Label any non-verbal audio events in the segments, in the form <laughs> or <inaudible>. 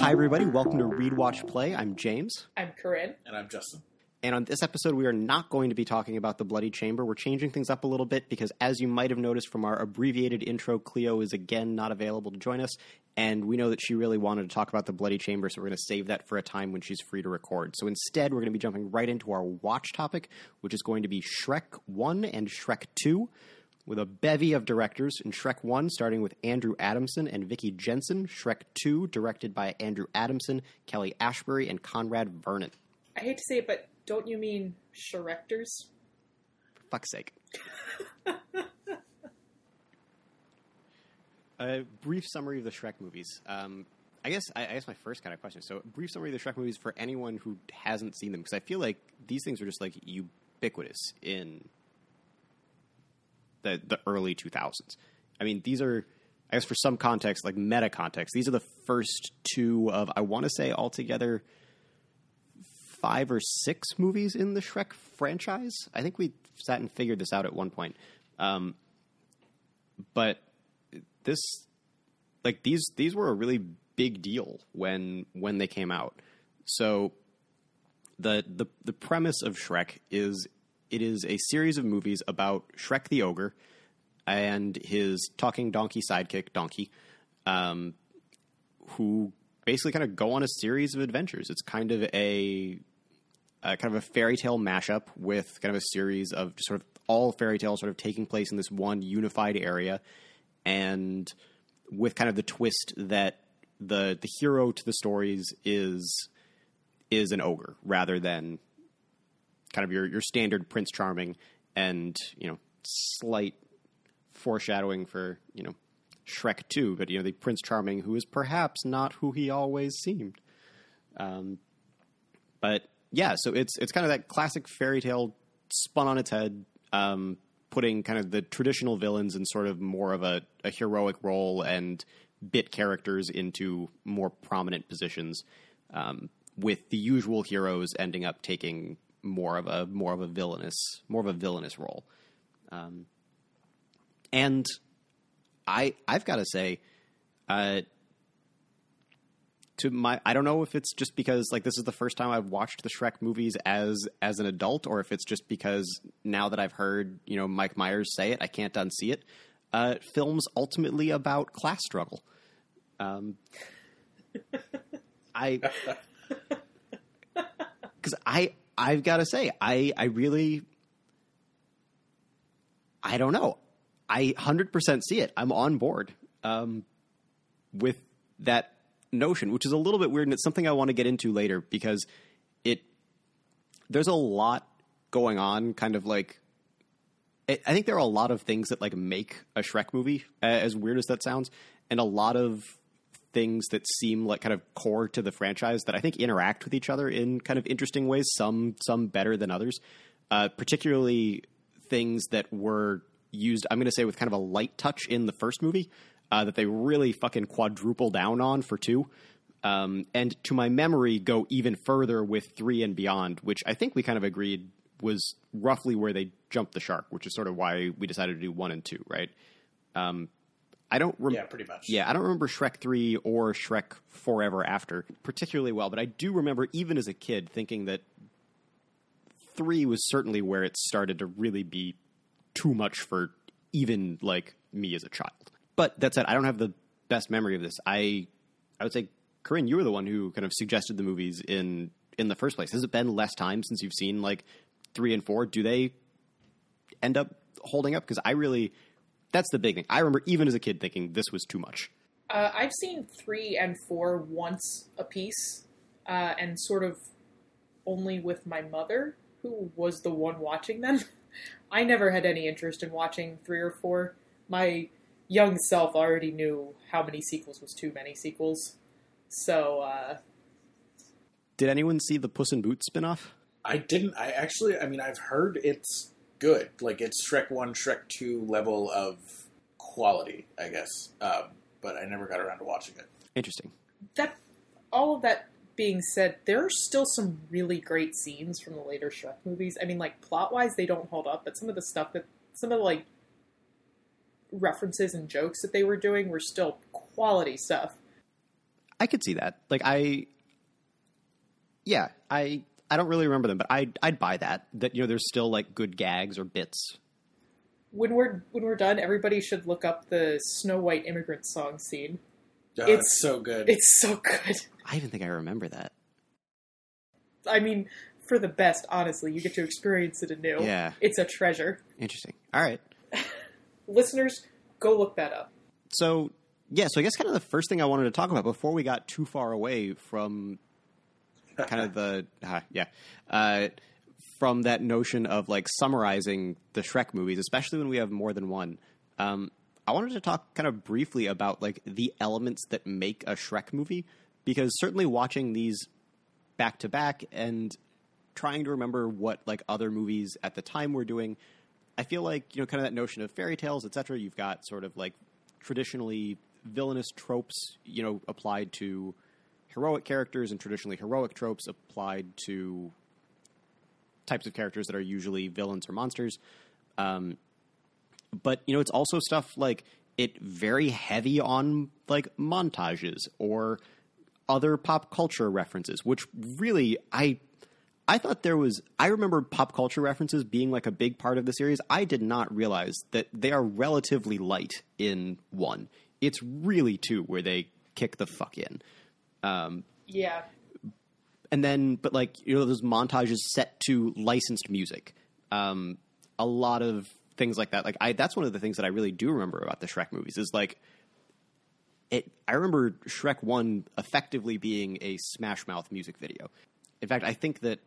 Hi, everybody. Welcome to Read, Watch, Play. I'm James. I'm Corinne. And I'm Justin. And on this episode, we are not going to be talking about the Bloody Chamber. We're changing things up a little bit because, as you might have noticed from our abbreviated intro, Cleo is again not available to join us. And we know that she really wanted to talk about the Bloody Chamber, so we're going to save that for a time when she's free to record. So instead, we're going to be jumping right into our watch topic, which is going to be Shrek 1 and Shrek 2 with a bevy of directors in Shrek 1, starting with Andrew Adamson and Vicky Jenson. Shrek 2, directed by Andrew Adamson, Kelly Asbury, and Conrad Vernon. I hate to say it, but don't you mean Shrectors? For fuck's sake. <laughs> a brief summary of the Shrek movies. Um, I guess I, I guess my first kind of question. So, a brief summary of the Shrek movies for anyone who hasn't seen them, because I feel like these things are just like ubiquitous in the the early 2000s. I mean, these are, I guess, for some context, like meta context, these are the first two of I want to say altogether five or six movies in the Shrek franchise. I think we sat and figured this out at one point. Um, but this, like these, these were a really big deal when when they came out. So the the the premise of Shrek is it is a series of movies about Shrek the ogre and his talking donkey sidekick Donkey, um, who basically kind of go on a series of adventures. It's kind of a, a kind of a fairy tale mashup with kind of a series of sort of all fairy tales sort of taking place in this one unified area, and with kind of the twist that the the hero to the stories is is an ogre rather than kind of your your standard Prince Charming, and you know slight foreshadowing for you know Shrek Two, but you know the Prince Charming who is perhaps not who he always seemed. Um, but yeah, so it's it's kind of that classic fairy tale spun on its head, um, putting kind of the traditional villains in sort of more of a, a heroic role and bit characters into more prominent positions, um, with the usual heroes ending up taking more of a more of a villainous more of a villainous role. Um, and I I've got to say, uh, to my I don't know if it's just because like this is the first time I've watched the Shrek movies as as an adult, or if it's just because now that I've heard you know Mike Myers say it, I can't unsee it. Uh, films ultimately about class struggle. Um, <laughs> I because I I've got to say I I really I don't know. I 100% see it. I'm on board um, with that notion, which is a little bit weird, and it's something I want to get into later because it there's a lot going on. Kind of like I think there are a lot of things that like make a Shrek movie, as weird as that sounds, and a lot of things that seem like kind of core to the franchise that I think interact with each other in kind of interesting ways. Some some better than others, uh, particularly things that were used, I'm going to say, with kind of a light touch in the first movie uh, that they really fucking quadruple down on for two. Um, and to my memory, go even further with three and beyond, which I think we kind of agreed was roughly where they jumped the shark, which is sort of why we decided to do one and two, right? Um, I don't rem- yeah, pretty much. Yeah, I don't remember Shrek three or Shrek Forever After particularly well, but I do remember even as a kid thinking that three was certainly where it started to really be too much for even like me as a child. But that said, I don't have the best memory of this. I I would say, Corinne, you were the one who kind of suggested the movies in in the first place. Has it been less time since you've seen like three and four? Do they end up holding up? Because I really that's the big thing. I remember even as a kid thinking this was too much. Uh, I've seen three and four once a piece, uh, and sort of only with my mother, who was the one watching them. <laughs> I never had any interest in watching three or four. My young self already knew how many sequels was too many sequels. So, uh, did anyone see the Puss in Boots spinoff? I didn't. I actually, I mean, I've heard it's good. Like it's Shrek One, Shrek Two level of quality, I guess. Um, but I never got around to watching it. Interesting. That all of that being said, there are still some really great scenes from the later Shrek movies. I mean, like plot wise, they don't hold up, but some of the stuff that some of the like references and jokes that they were doing were still quality stuff. I could see that. Like I, yeah, I I don't really remember them, but I I'd buy that. That you know, there's still like good gags or bits. When we're when we're done, everybody should look up the Snow White immigrant song scene. Oh, It's- it's so good. It's so good. I even think I remember that. I mean, for the best, honestly. You get to experience it anew. Yeah. It's a treasure. Interesting. All right. <laughs> Listeners, go look that up. So yeah, so I guess kind of the first thing I wanted to talk about before we got too far away from kind of the uh, yeah uh, from that notion of like summarizing the Shrek movies, especially when we have more than one. Um, I wanted to talk kind of briefly about like the elements that make a Shrek movie because certainly watching these back to back and trying to remember what like other movies at the time were doing i feel like you know kind of that notion of fairy tales etc you've got sort of like traditionally villainous tropes you know applied to heroic characters and traditionally heroic tropes applied to types of characters that are usually villains or monsters. Um, but you know it's also stuff like it very heavy on like montages or other pop culture references which really i i thought there was i remember pop culture references being like a big part of the series. I did not realize that they are relatively light in one. It's really two where they kick the fuck in um, Yeah. and then but like you know those montages set to licensed music um a lot of things like that like i that's one of the things that i really do remember about the shrek movies is like it i remember shrek 1 effectively being a smash mouth music video in fact i think that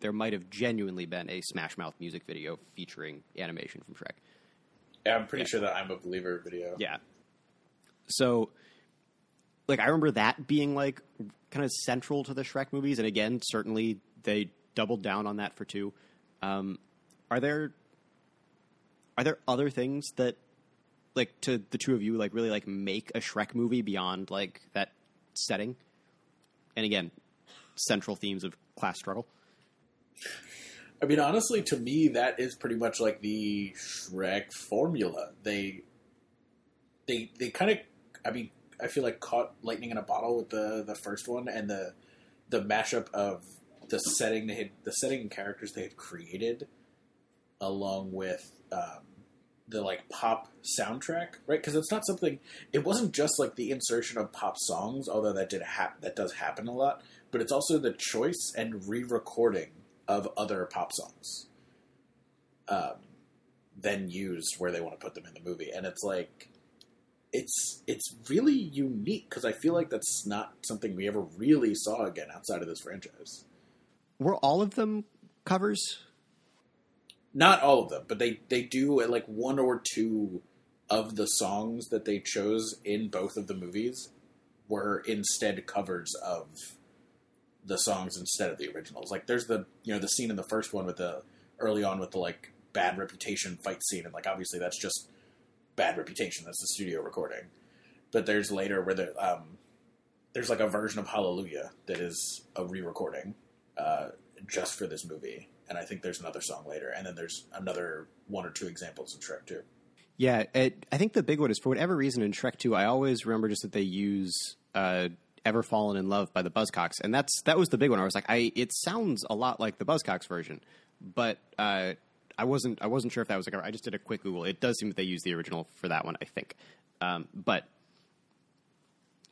there might have genuinely been a smash mouth music video featuring animation from shrek yeah, I'm pretty sure that I'm a believer video. yeah. So, like, I remember that being like kind of central to the Shrek movies, and again, certainly they doubled down on that for two. Um, are there are there other things that, like, to the two of you, like, really like make a Shrek movie beyond like that setting? And again, central themes of class struggle. I mean, honestly, to me, that is pretty much like the Shrek formula. They, they, they kind of. I mean, I feel like caught lightning in a bottle with the the first one and the the mashup of the setting they had, the setting and characters they had created, along with um, the like pop soundtrack, right? Because it's not something. It wasn't just like the insertion of pop songs, although that did that does happen a lot. But it's also the choice and re-recording of other pop songs, um, then used where they want to put them in the movie, and it's like. It's it's really unique because I feel like that's not something we ever really saw again outside of this franchise. Were all of them covers? not all of them, but they they do uh, like one or two of the songs that they chose in both of the movies were instead covers of the songs instead of the originals. Like there's the you know the scene in the first one with the early on with the like bad reputation fight scene, and like obviously that's just bad reputation. That's the studio recording. But there's later where the um, there's like a version of Hallelujah that is a re-recording uh, just for this movie, and I think there's another song later, and then there's another one or two examples in Shrek too. Yeah, it, I think the big one is for whatever reason in Shrek 2, I always remember just that they use uh, "Ever Fallen in Love" by the Buzzcocks, and that's that was the big one. I was like, I it sounds a lot like the Buzzcocks version, but uh, I wasn't I wasn't sure if that was a cover. I just did a quick Google. It does seem that they used the original for that one, I think, um, but.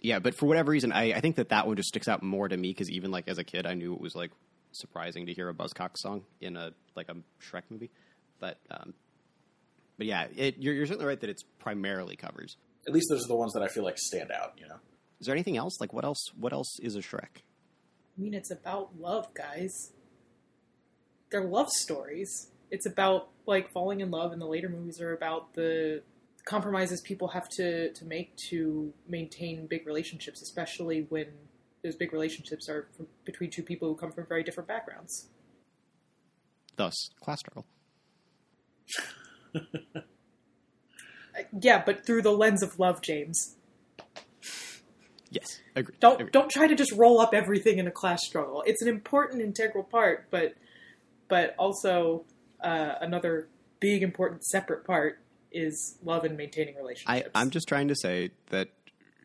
Yeah, but for whatever reason, I, I think that that one just sticks out more to me because even like as a kid, I knew it was like surprising to hear a Buzzcocks song in a like a Shrek movie. But um, but yeah, it, you're, you're certainly right that it's primarily covers. At least those are the ones that I feel like stand out. You know, Is there anything else? Like what else? What else is a Shrek? I mean, it's about love, guys. They're love stories. It's about like falling in love, and the later movies are about the compromises people have to to make to maintain big relationships, especially when those big relationships are from, between two people who come from very different backgrounds. Thus, class struggle. <laughs> Uh, yeah, but through the lens of love, James. Yes, agreed. Don't agreed. don't try to just roll up everything in a class struggle. It's an important integral part, but but also uh, another big important separate part is love and maintaining relationships. I'm just trying to say that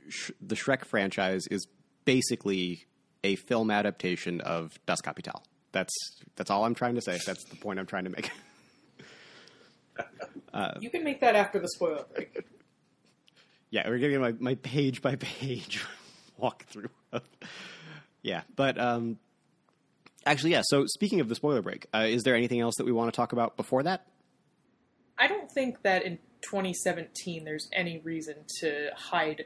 Sh- the Shrek franchise is basically a film adaptation of Das Kapital. That's that's all I'm trying to say. That's the point I'm trying to make. <laughs> you can make that after the spoiler break. yeah, we're getting my, my page by page <laughs> walkthrough. Of, yeah, but um, actually, yeah. So speaking of the spoiler break, uh, is there anything else that we want to talk about before that? I don't think that in 2017 there's any reason to hide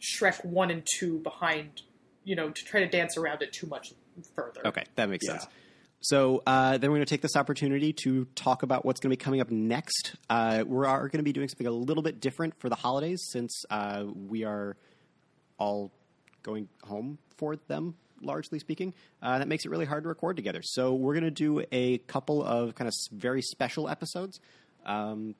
Shrek 1 and 2 behind, you know, to try to dance around it too much further. Okay, that makes Yeah. sense. So uh, then we're going to take this opportunity to talk about what's going to be coming up next. Uh, we are going to be doing something a little bit different for the holidays since uh, we are all going home for them, largely speaking. Uh, that makes it really hard to record together. So we're going to do a couple of kind of very special episodes. Um,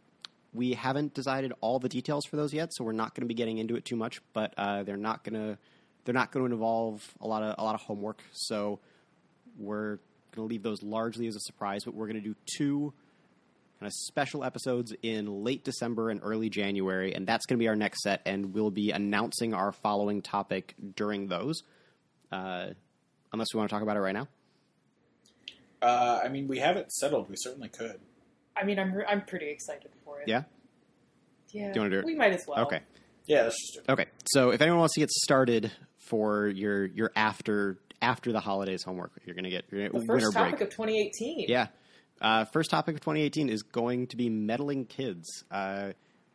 we haven't decided all the details for those yet, so we're not going to be getting into it too much. But uh, they're not going to they're not going to involve a lot of a lot of homework. So we're going to leave those largely as a surprise. But we're going to do two kind of special episodes in late December and early January, and that's going to be our next set. And we'll be announcing our following topic during those. Uh, unless we want to talk about it right now. Uh, I mean, we haven't settled. We certainly could. I mean, I'm, re- I'm pretty excited for it. Yeah. Yeah. Do you wanna do it? We might as well. Okay. Yeah, let's just do it. Okay, so if anyone wants to get started for your your after after the holidays homework, you're gonna get your The winter first topic break. of 2018. yeah, uh, first topic of 2018 is going to be meddling kids. Uh,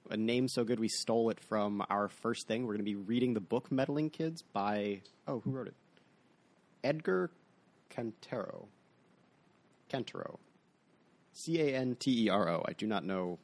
a name so good we stole it from our first thing. We're going to be reading the book Meddling Kids by oh who wrote it? Edgar Cantero. Cantero. C A N T E R O. I do not know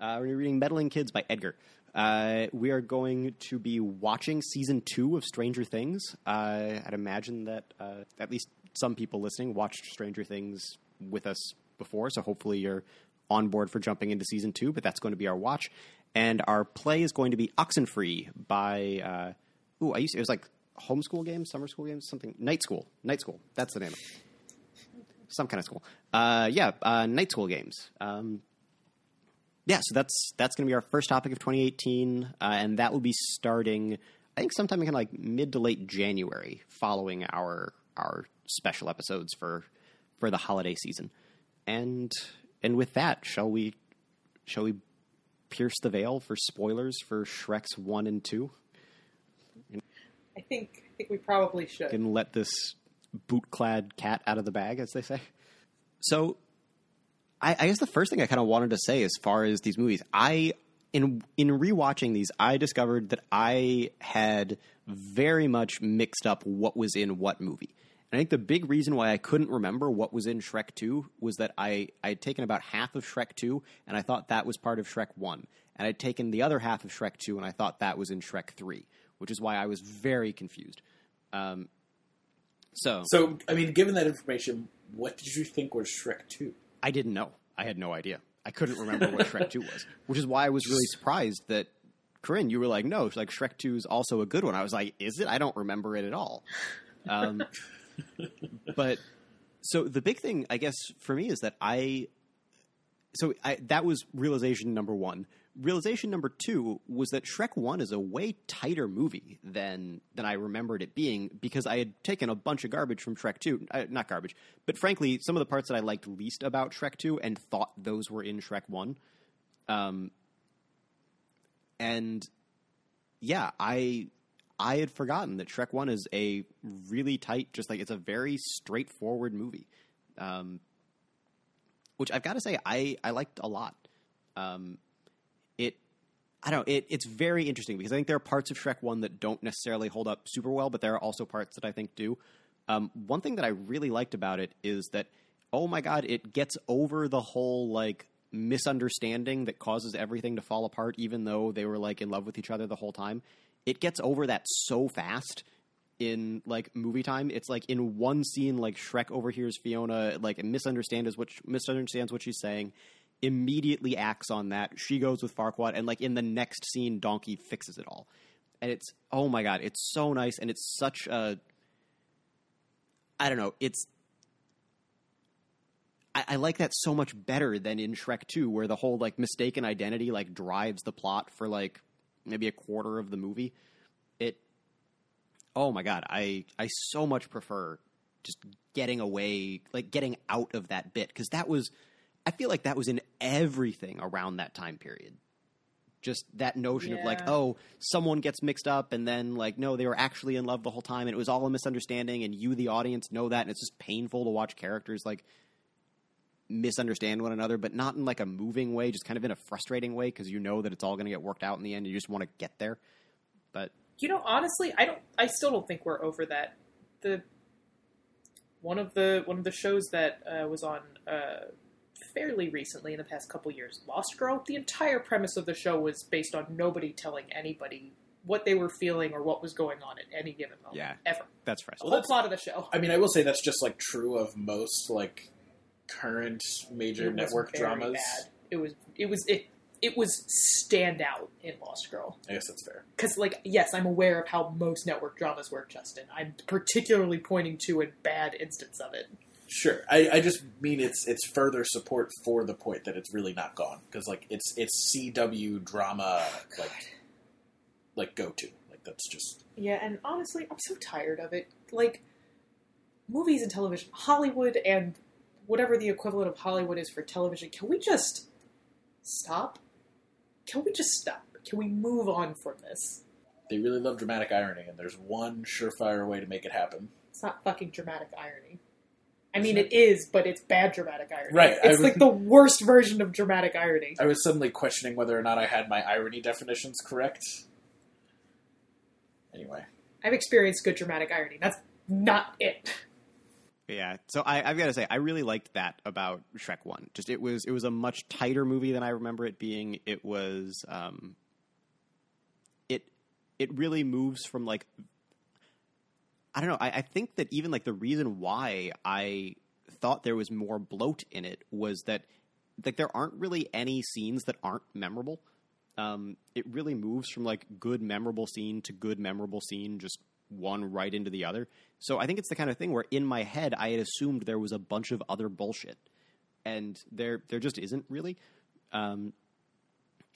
uh, we're reading Meddling Kids by Edgar. Uh, we are going to be watching season two of Stranger Things. Uh, I'd imagine that uh, at least some people listening watched Stranger Things with us before, so hopefully you're on board for jumping into season two. But that's going to be our watch, and our play is going to be Oxenfree by. Uh, ooh, I used to, it was like homeschool games, summer school games, something. Night school, night school. That's the name. of it. Some kind of school. Uh, yeah, uh, night school games. Um, yeah, so that's that's going to be our first topic of 2018, uh, and that will be starting, I think, sometime in kind of like mid to late January, following our our special episodes for for the holiday season. And and with that, shall we shall we pierce the veil for spoilers for Shrek's one and two, I think I think we probably should. and let this boot-clad cat out of the bag, as they say? So I, I guess the first thing I kind of wanted to say as far as these movies, I in in rewatching these, I discovered that I had very much mixed up what was in what movie. And I think the big reason why I couldn't remember what was in Shrek 2 was that I I had taken about half of Shrek 2 and I thought that was part of Shrek 1. And I'd taken the other half of Shrek 2 and I thought that was in Shrek 3, which is why I was very confused. Um, so So, I mean, given that information, what did you think was Shrek 2? I didn't know. I had no idea. I couldn't remember what Shrek 2 was, <laughs> which is why I was really surprised that Corinne, you were like, no, like Shrek 2 is also a good one. I was like, is it? I don't remember it at all. Um, <laughs> but so the big thing, I guess, for me is that I, so I, that was realization number one. Realization number two was that Shrek One is a way tighter movie than than I remembered it being because I had taken a bunch of garbage from Shrek Two, uh, not garbage, but frankly, some of the parts that I liked least about Shrek Two and thought those were in Shrek One. Um, and yeah, I I had forgotten that Shrek One is a really tight, just like it's a very straightforward movie, um, which I've got to say I I liked a lot. Um, I don't it it's very interesting because I think there are parts of Shrek One that don't necessarily hold up super well, but there are also parts that I think do. Um, one thing that I really liked about it is that oh my god, it gets over the whole like misunderstanding that causes everything to fall apart, even though they were like in love with each other the whole time. It gets over that so fast in like movie time. It's like in one scene, like Shrek overhears Fiona like misunderstands what misunderstands what she's saying, immediately acts on that. She goes with Farquaad, and like in the next scene, Donkey fixes it all. And it's oh my god, it's so nice, and it's such a I don't know, it's I, I like that so much better than in Shrek 2, where the whole like mistaken identity like drives the plot for like maybe a quarter of the movie. It oh my god, I I so much prefer just getting away, like getting out of that bit because that was I feel like that was in everything around that time period. Just that notion of like, oh, someone gets mixed up, and then like, no, they were actually in love the whole time, and it was all a misunderstanding, and you, the audience, know that, and it's just painful to watch characters like misunderstand one another, but not in like a moving way, just kind of in a frustrating way because you know that it's all going to get worked out in the end. You just want to get there. But You know, honestly, I don't. I still don't think we're over that. The one of the one of the shows that uh, was on uh, fairly recently in the past couple years, Lost Girl. The entire premise of the show was based on nobody telling anybody what they were feeling or what was going on at any given moment. Yeah. ever. that's fresh. The Well, whole that's- plot of the show. I mean, I will say that's just like true of most like current major It was network very dramas. Bad. It was. It was. It. It was standout in Lost Girl. I guess that's fair. because like yes i'm aware of how most network dramas work justin i'm particularly pointing to a bad instance of it Sure, I, I just mean it's it's further support for the point that it's really not gone. Because like it's it's CW drama oh, like like go to like that's just yeah and honestly i'm so tired of it. Like movies and television hollywood and whatever the equivalent of hollywood is for television can we just stop? Can we just stop? Can we move on from this? They really love dramatic irony and there's one surefire way to make it happen. it's not fucking dramatic irony I mean, it is, but it's bad dramatic irony. Right, It's was- like the worst version of dramatic irony. I was suddenly questioning whether or not I had my irony definitions correct. Anyway, I've experienced good dramatic irony. That's not it. Yeah, so I, I've got to say, I really liked that about Shrek One. Just it was it was a much tighter movie than I remember it being. It was um, it it really moves from like I don't know. I, I think that even like the reason why I thought there was more bloat in it was that like there aren't really any scenes that aren't memorable. Um, it really moves from like good memorable scene to good memorable scene, just one right into the other. So I think it's the kind of thing where in my head I had assumed there was a bunch of other bullshit, and there there just isn't really, um,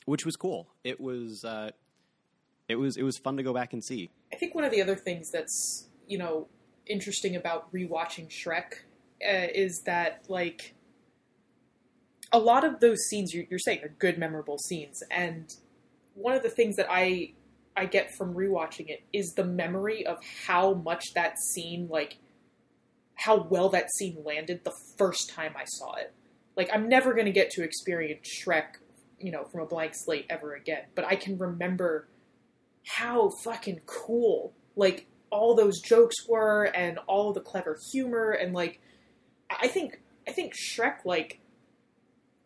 which was cool. It was uh, it was it was fun to go back and see. I think one of the other things that's you know interesting about rewatching Shrek uh, is that like a lot of those scenes you're, you're saying are good, memorable scenes, and one of the things that I I get from rewatching it is the memory of how much that scene like how well that scene landed the first time I saw it. Like I'm never going to get to experience Shrek, you know, from a blank slate ever again, but I can remember how fucking cool like all those jokes were and all the clever humor and like I think I think Shrek like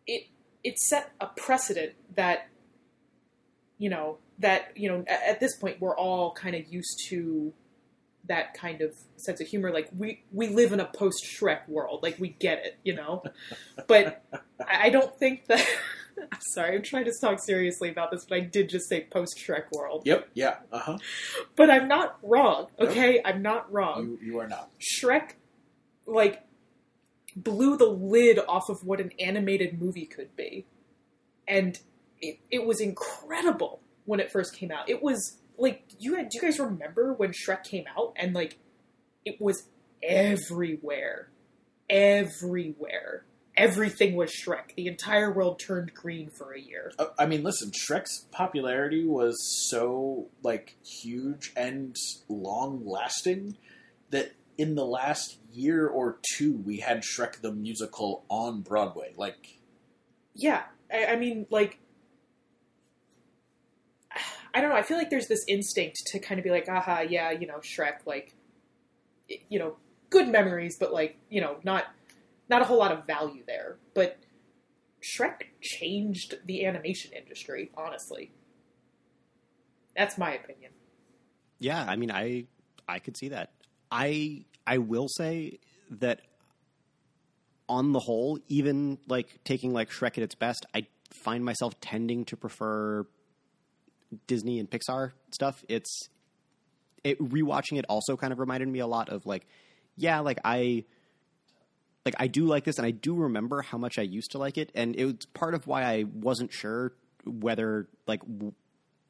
it it set a precedent that you know that you know at, at this point we're all kind of used to that kind of sense of humor. Like we we live in a post Shrek world. Like we get it you know? But I, I don't think that <laughs> I'm <laughs> sorry I'm trying to talk seriously about this but I did just say post Shrek world yep, yeah, uh huh. but I'm not wrong okay I'm not wrong You you are not. Shrek, like, blew the lid off of what an animated movie could be. And it, it was incredible when it first came out. It was, like, you had, do you guys remember when Shrek came out? And, like, it was everywhere. Everywhere. Everything was Shrek. The entire world turned green for a year. Uh, I mean, listen, Shrek's popularity was so like huge and long lasting that in the last year or two, we had Shrek the musical on Broadway. Like, Yeah, I, I mean, like, I don't know. I feel like there's this instinct to kind of be like, aha, yeah, you know, Shrek, like, you know, good memories, but like, you know, not not a whole lot of value there. But Shrek changed the animation industry, honestly. That's my opinion. Yeah, I mean, I I could see that. I I will say that on the whole, even like taking like Shrek at its best, I find myself tending to prefer Disney and Pixar stuff. It's it rewatching it also kind of reminded me a lot of like yeah, like I like I do like this, and I do remember how much I used to like it, and it was part of why I wasn't sure whether like w-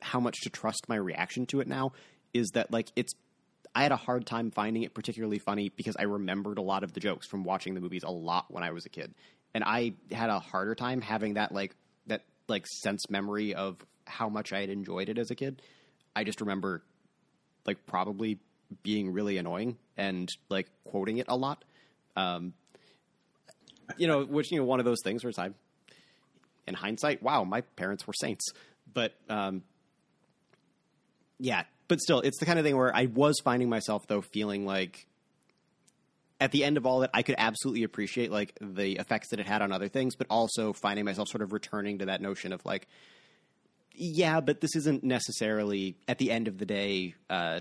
how much to trust my reaction to it now. Is that like it's I had a hard time finding it particularly funny because I remembered a lot of the jokes from watching the movies a lot when I was a kid, and I had a harder time having that like that like sense memory of how much I had enjoyed it as a kid. I just remember like probably being really annoying and like quoting it a lot. Um, you know, which you know, one of those things where it's I, in hindsight, wow, my parents were saints. But um, yeah, but still, it's the kind of thing where I was finding myself though feeling like at the end of all that, I could absolutely appreciate like the effects that it had on other things, but also finding myself sort of returning to that notion of like, yeah, but this isn't necessarily at the end of the day uh,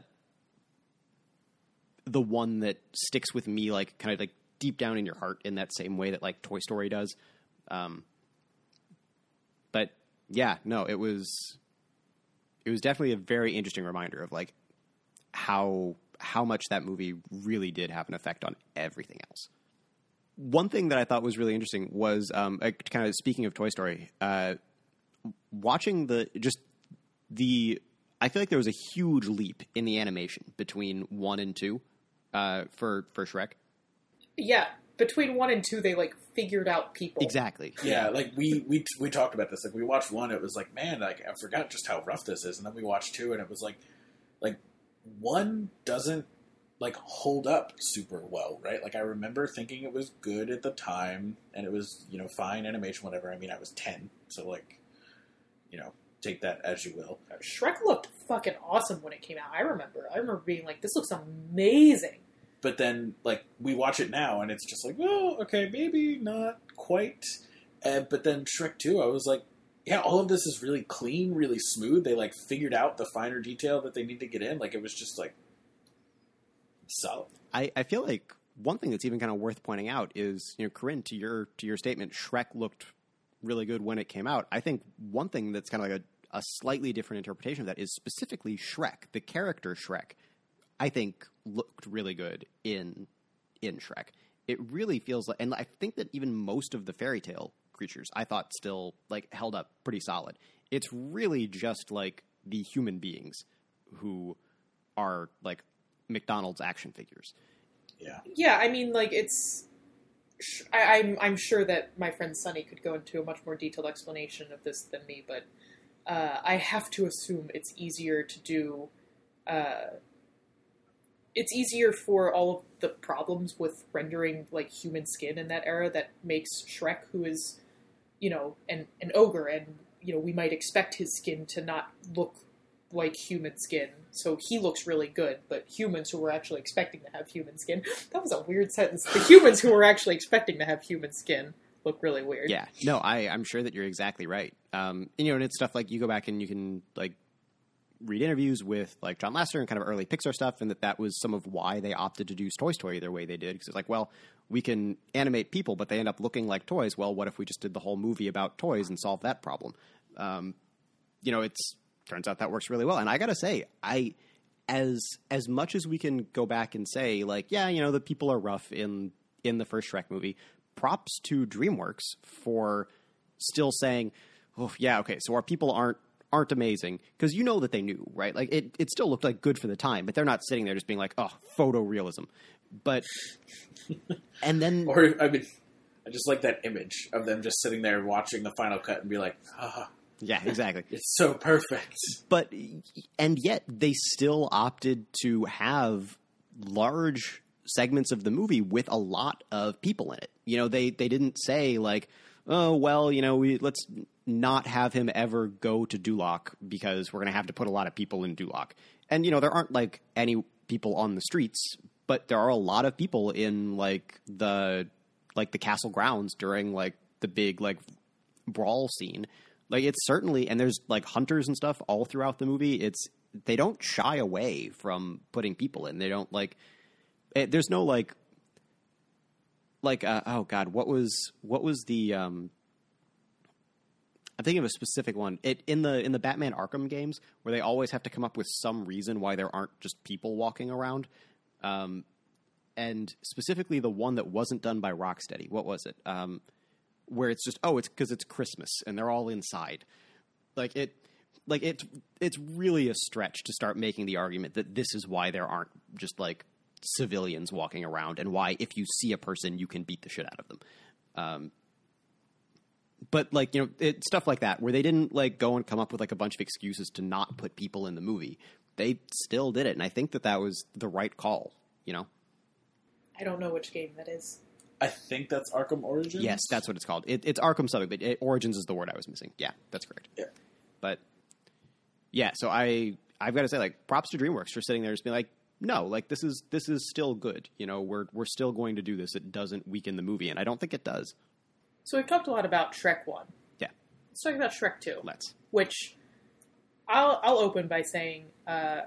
the one that sticks with me, like kind of like deep down in your heart in that same way that like Toy Story does. Um, but yeah, no, it was it was definitely a very interesting reminder of like how how much that movie really did have an effect on everything else. One thing that I thought was really interesting was um, uh, kind of speaking of Toy Story, uh, watching the just the. I feel like there was a huge leap in the animation between one and two uh, for for Shrek. Yeah, between one and two, they like figured out people. Exactly. Yeah, like we we we talked about this. Like we watched one, it was like, man, like I forgot just how rough this is, and then we watched two, and it was like, like one doesn't like hold up super well, right? Like I remember thinking it was good at the time, and it was you know fine animation, whatever. I mean, I was ten, so like, you know, take that as you will. Shrek looked fucking awesome when it came out. I remember. I remember being like, "This looks amazing." But then, like, we watch it now, and it's just like, well, okay, maybe not quite. Uh, but then Shrek 2, I was like, yeah, all of this is really clean, really smooth. They, like, figured out the finer detail that they need to get in. Like, it was just, like, solid. I, I feel like one thing that's even kind of worth pointing out is, you know, Corinne, to your to your statement, Shrek looked really good when it came out. I think one thing that's kind of like a, a slightly different interpretation of that is specifically Shrek, the character Shrek. I think looked really good in in Shrek. It really feels like, and I think that even most of the fairy tale creatures, I thought still like held up pretty solid. It's really just like the human beings who are like McDonald's action figures. Yeah. Yeah, I mean, like it's. sh- I, I'm I'm sure that my friend Sunny could go into a much more detailed explanation of this than me, but uh, I have to assume it's easier to do. Uh, it's easier for all of the problems with rendering like human skin in that era that makes Shrek, who is, you know, an an ogre, and you know we might expect his skin to not look like human skin, so he looks really good. But humans who were actually expecting to have human skin, <laughs> that was a weird sentence. The humans who were actually expecting to have human skin look really weird. Yeah, no, I, I'm sure that you're exactly right. Um, and, you know, and it's stuff like you go back and you can like read interviews with like John Lasseter and kind of early Pixar stuff, and that that was some of why they opted to do Toy Story the way they did. Because it's like, well, we can animate people, but they end up looking like toys. Well, what if we just did the whole movie about toys and solve that problem? Um, you know, it's turns out that works really well. And I gotta say, I as as much as we can go back and say like, yeah, you know, the people are rough in in the first Shrek movie. Props to DreamWorks for still saying, oh yeah, okay, so our people aren't aren't amazing because you know that they knew, right? Like it, it still looked like good for the time, but they're not sitting there just being like, oh, photorealism. But <laughs> and then Or, I mean, I just like that image of them just sitting there watching the final cut and be like, ah, yeah, exactly. <laughs> it's so perfect. but and yet they still opted to have large segments of the movie with a lot of people in it. You know, they they didn't say like, oh well, you know, we let's not have him ever go to Duloc because we're going to have to put a lot of people in Duloc. And you know, there aren't like any people on the streets, but there are a lot of people in like the like the castle grounds during like the big like brawl scene. Like it's certainly and there's like hunters and stuff all throughout the movie. It's they don't shy away from putting people in. They don't like it, there's no like like uh, oh god, what was what was the um I'm thinking of a specific one. It in the in the Batman Arkham games where they always have to come up with some reason why there aren't just people walking around. Um, and specifically the one that wasn't done by Rocksteady. What was it? Um, where it's just oh, it's because it's Christmas and they're all inside. Like it, like it's it's really a stretch to start making the argument that this is why there aren't just like civilians walking around and why if you see a person you can beat the shit out of them. Um, but like you know it, stuff like that where they didn't like go and come up with like a bunch of excuses to not put people in the movie they still did it and i think that that was the right call you know I don't know which game that is. I think that's Arkham Origins. yes that's what it's called it, it's arkham something but it, origins is the word i was missing yeah that's correct Yeah. but yeah so i i've got to say like props to dreamworks for sitting there just being like no like this is this is still good you know we're we're still going to do this it doesn't weaken the movie and i don't think it does So we've talked a lot about Shrek One. Yeah. Let's talk about Shrek Two. let's which I'll I'll open by saying uh,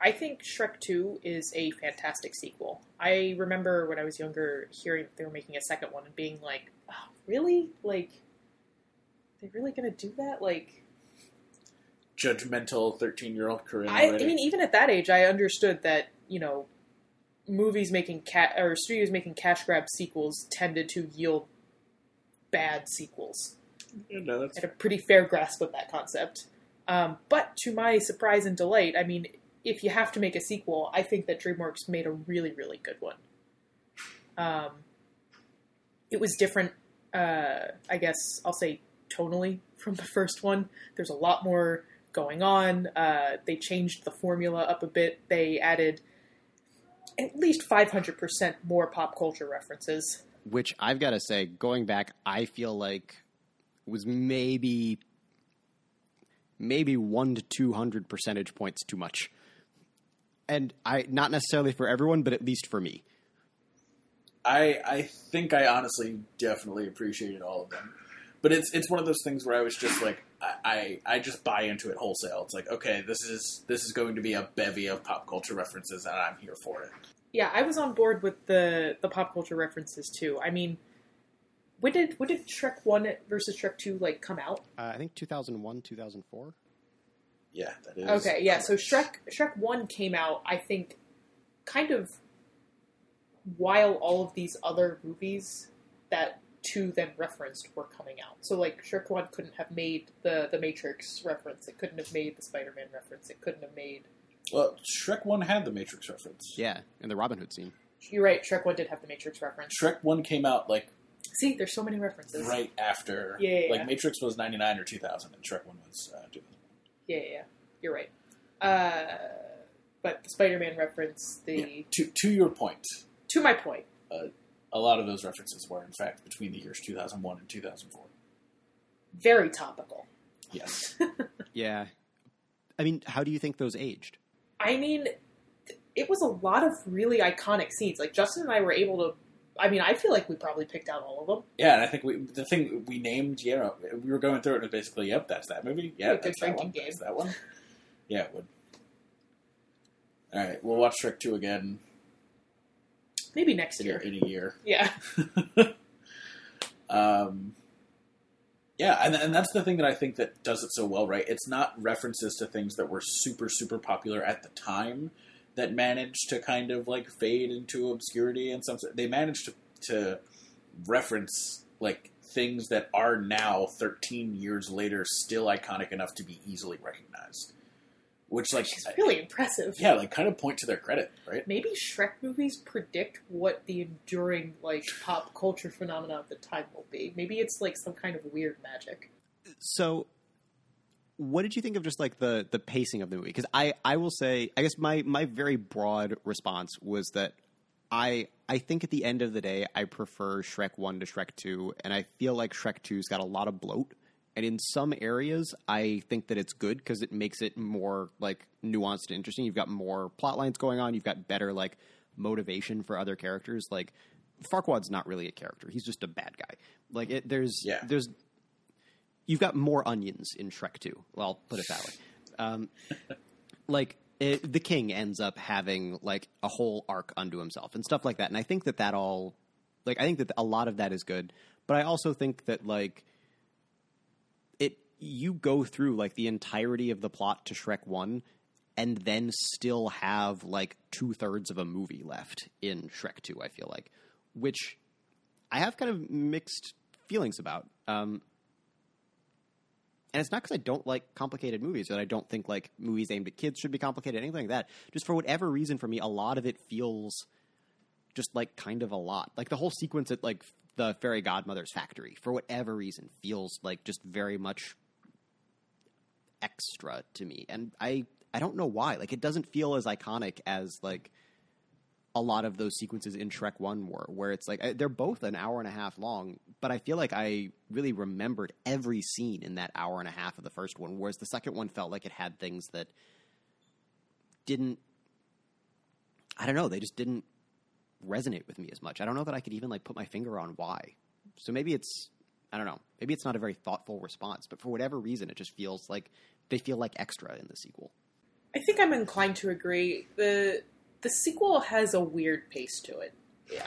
I think Shrek Two is a fantastic sequel. I remember when I was younger hearing they were making a second one and being like, oh, "Really? Like, they're really gonna do that?" Like, Judgmental thirteen-year-old Corinne. I, I mean, even at that age, I understood that you know, movies making cat or studios making cash grab sequels tended to yield bad sequels. Yeah, no, that's had a pretty fair grasp of that concept. Um, but to my surprise and delight, I mean, if you have to make a sequel, I think that DreamWorks made a really, really good one. Um, it was different, uh, I guess I'll say tonally from the first one. There's a lot more going on. Uh, they changed the formula up a bit. They added at least 500% more pop culture references. which I've got to say, going back, I feel like was maybe maybe one to two hundred percentage points too much, and I not necessarily for everyone, but at least for me. I I think I honestly definitely appreciated all of them, but it's it's one of those things where I was just like I, I I just buy into it wholesale. It's like okay, this is this is going to be a bevy of pop culture references, and I'm here for it. Yeah, I was on board with the the pop culture references too. I mean, when did when did Shrek One versus Shrek Two like come out? Uh, I think two thousand one, two thousand four. Yeah, that is Okay, yeah. So Shrek Shrek One came out, I think, kind of while all of these other movies that two then referenced were coming out. So like Shrek One couldn't have made the the Matrix reference. It couldn't have made the Spider Man reference. It couldn't have made. Well, Shrek One had the Matrix reference. Yeah, in the Robin Hood scene. You're right. Shrek One did have the Matrix reference. Shrek One came out like See, there's so many references. right after. Yeah, yeah, like. Matrix was ninety nine or two thousand, and Shrek One was uh, two thousand. Yeah, yeah, yeah. You're right. Uh, but the Spider Man reference, the To to your point, to my point, a lot of those references were in fact between the years two thousand one and two thousand four. very topical. Yes. <laughs> Yeah, I mean, how do you think those aged? I mean, it was a lot of really iconic scenes. Like Justin and I were able to. I mean, I feel like we probably picked out all of them. Yeah, and I think we the thing we named, you know, we were going through it and it was basically, yep, that's that movie. Yeah, Yeah, good that's that drinking one. game. That's that one. Yeah, it would. All right, we'll watch Shrek two again Maybe next year. in a year. <laughs> Yeah. <laughs> Um, yeah, and, and that's the thing that I think that does it so well, right? It's not references to things that were super, super popular at the time that managed to kind of like fade into obscurity and some. They managed to to reference like things that are now 13 years later still iconic enough to be easily recognized. Which, like, Which is really impressive. yeah, like kind of point to their credit, right? Maybe Shrek movies predict what the enduring like pop culture phenomena of the time will be. Maybe it's like some kind of weird magic. So, what did you think of just like the the pacing of the movie? Because I I will say, I guess my my very broad response was that I I think at the end of the day, I prefer Shrek one to Shrek two, and I feel like Shrek two's got a lot of bloat. And in some areas, I think that it's good because it makes it more like nuanced and interesting. You've got more plot lines going on. You've got better like motivation for other characters. Like Farquaad's not really a character; he's just a bad guy. Like it, there's Yeah. there's you've got more onions in Shrek 2. Well, I'll put it that way. Um, like it, the king ends up having like a whole arc unto himself and stuff like that. And I think that that all like I think that a lot of that is good, but I also think that like you go through like the entirety of the plot to Shrek 1 and then still have like two thirds of a movie left in Shrek 2, I feel like, which I have kind of mixed feelings about. Um, and it's not because I don't like complicated movies, that I don't think like movies aimed at kids should be complicated, anything like that. Just for whatever reason, for me, a lot of it feels just like kind of a lot. Like the whole sequence at like the fairy godmother's factory, for whatever reason, feels like just very much extra to me. And I I don't know why. Like it doesn't feel as iconic as like a lot of those sequences in Shrek 1 were, where it's like they're both an hour and a half long, but I feel like I really remembered every scene in that hour and a half of the first one, whereas the second one felt like it had things that didn't I don't know, they just didn't resonate with me as much. I don't know that I could even like put my finger on why. So maybe it's I don't know. Maybe it's not a very thoughtful response, but for whatever reason it just feels like they feel like extra in the sequel. I think I'm inclined to agree. The the sequel has a weird pace to it.